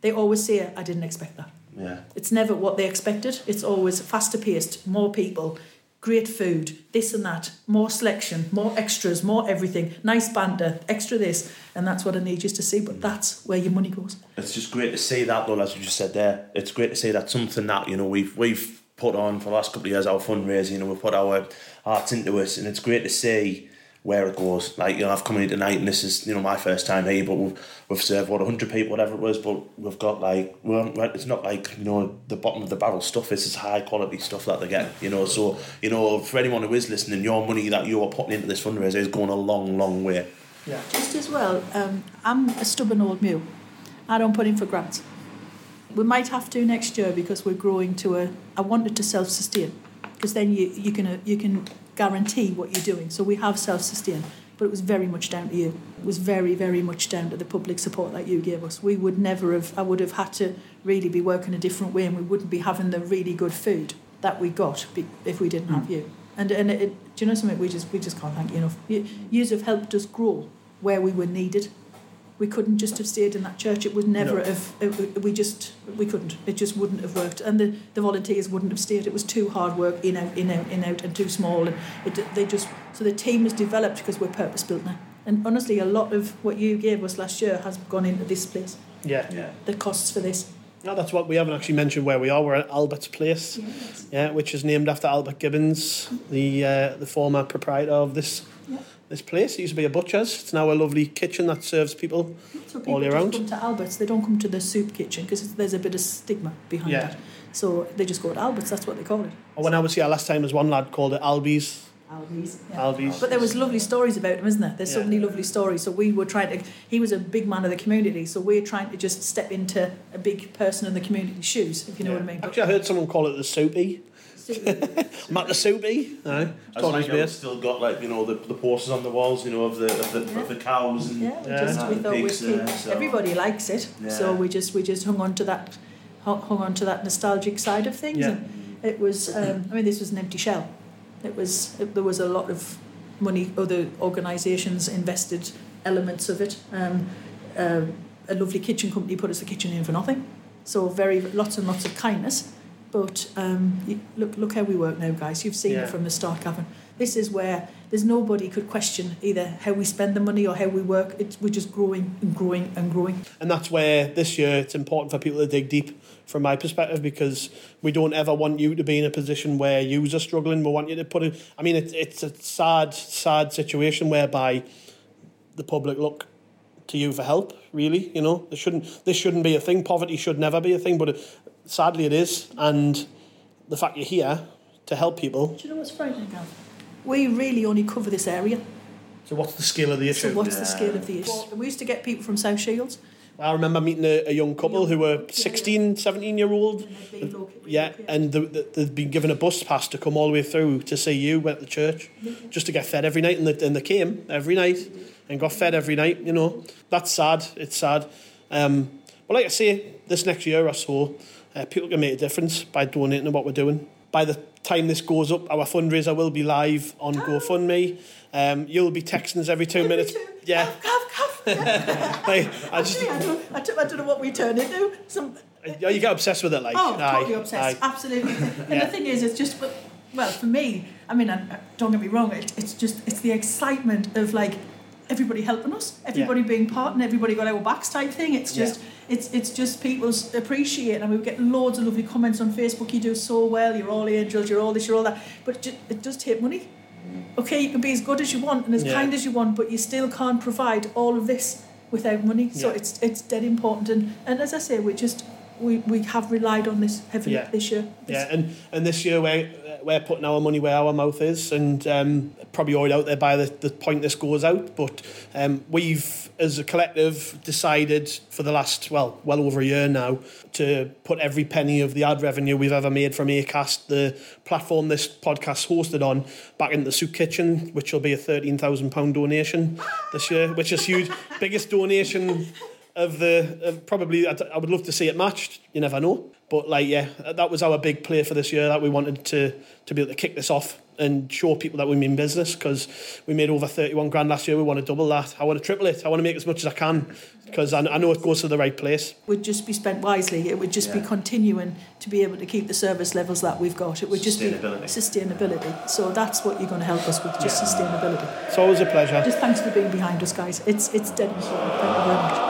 They always say, "I didn't expect that." yeah. It's never what they expected. It's always faster paced, more people, great food, this and that, more selection, more extras, more everything, nice banter, extra this, and that's what I need you to see. But mm. that's where your money goes. It's just great to see that, though, as you just said there. It's great to see that something that you know we've we've put on for the last couple of years our fundraising. You know, we've put our hearts into it, and it's great to see where it goes. Like you know, I've come in tonight, and this is you know my first time here, but we've we've served what hundred people, whatever it was. But we've got like well, it's not like you know the bottom of the barrel stuff. This is high quality stuff that they're getting. You know, so you know for anyone who is listening, your money that you are putting into this fundraiser is going a long, long way. Yeah. Just as well, um, I'm a stubborn old mule. I don't put in for grants. We might have to next year because we're growing to a. I wanted to self-sustain because then you you can you can guarantee what you're doing. So we have self sustained, but it was very much down to you. It was very, very much down to the public support that you gave us. We would never have, I would have had to really be working a different way and we wouldn't be having the really good food that we got if we didn't have mm. you. And, and it, do you know something? We just, we just can't thank you enough. You, you have helped us grow where we were needed we couldn't just have stayed in that church. It would never no. have. It, we just we couldn't. It just wouldn't have worked, and the, the volunteers wouldn't have stayed. It was too hard work, in out, in out, in out, and too small. And it, they just so the team has developed because we're purpose built now. And honestly, a lot of what you gave us last year has gone into this place. Yeah, yeah. The costs for this. No, that's what we haven't actually mentioned where we are. We're at Albert's Place, yes. yeah, which is named after Albert Gibbons, the uh, the former proprietor of this this place. It used to be a butcher's. It's now a lovely kitchen that serves people, so people all year round. come to Albert's. They don't come to the soup kitchen because there's a bit of stigma behind yeah. that. So they just go to Albert's. That's what they call it. Oh, when I was here last time, there's one lad called it Albies. Albies. Yeah. Albies. But there was lovely stories about him, isn't there? There's yeah. so many lovely stories. So we were trying to. He was a big man of the community, so we're trying to just step into a big person in the community's shoes, if you know yeah. what I mean. Actually, I heard someone call it the soupy. Matt the Soupy. No, Tony's beers. Still got like you know the, the posters on the walls, you know of the of the, yeah. of the cows and yeah. We yeah. just we thought pigs, we so. everybody likes it, yeah. so we just we just hung on to that hung on to that nostalgic side of things, yeah. and it was um, I mean this was an empty shell. It was it, there was a lot of money. Other organisations invested elements of it. Um, uh, a lovely kitchen company put us the kitchen in for nothing. So very lots and lots of kindness but um, you, look, look how we work now, guys. You've seen yeah. it from the start, Gavin. This is where there's nobody could question either how we spend the money or how we work. It's, we're just growing and growing and growing. And that's where this year it's important for people to dig deep, from my perspective, because we don't ever want you to be in a position where you are struggling. We want you to put it. I mean, it's it's a sad, sad situation whereby the public look to you for help. Really, you know, this shouldn't this shouldn't be a thing. Poverty should never be a thing, but sadly it is. And the fact you're here to help people. Do you know what's frightening, Gav? We really only cover this area. So what's the scale of the issue? So what's yeah. the scale of the issue? We used to get people from South Shields. I remember meeting a, a young couple who were 16, 17 year old. Yeah, and they'd been given a bus pass to come all the way through to see you at the church, just to get fed every night. And they, and they came every night and got fed every night, you know. That's sad. It's sad. Um, but like I say, this next year or so, uh, people can make a difference by donating to what we're doing. By the time this goes up, our fundraiser will be live on GoFundMe. Um, you'll be texting us every two minutes. Yeah. Cough, cough, cough. like, I, just, I, don't, I, don't, I don't know what we turn into. Some, oh, you get obsessed with it, like. Oh, aye, totally obsessed. Aye. Absolutely. And yeah. the thing is, it's just, well, for me, I mean, don't get me wrong, it, it's just, it's the excitement of like, everybody helping us, everybody yeah. being part and everybody got our backs type thing. It's just yeah. It's it's just people's appreciate and we get loads of lovely comments on Facebook. You do so well. You're all angels. You're all this. You're all that. But it, just, it does take money. Okay, you can be as good as you want and as yeah. kind as you want, but you still can't provide all of this without money. So it's it's dead important. And and as I say, we just we, we have relied on this heavily this year. This yeah, and and this year we're we're putting our money where our mouth is, and um, probably already out there by the, the point this goes out. But um, we've, as a collective, decided for the last well, well over a year now, to put every penny of the ad revenue we've ever made from Acast, the platform this podcast hosted on, back into the soup kitchen, which will be a thirteen thousand pound donation this year, which is huge, biggest donation of the of probably I would love to see it matched. You never know, but like yeah, that was our big play for this year. That we wanted to to be able to kick this off and show people that we mean business because we made over 31 grand last year. We want to double that. I want to triple it. I want to make as much as I can because I, I, know it goes to the right place. Would just be spent wisely. It would just yeah. be continuing to be able to keep the service levels that we've got. It would just be sustainability. So that's what you're going to help us with, just yeah. sustainability. It's always a pleasure. Just thanks for being behind us, guys. It's it's dead important. Thank you very much.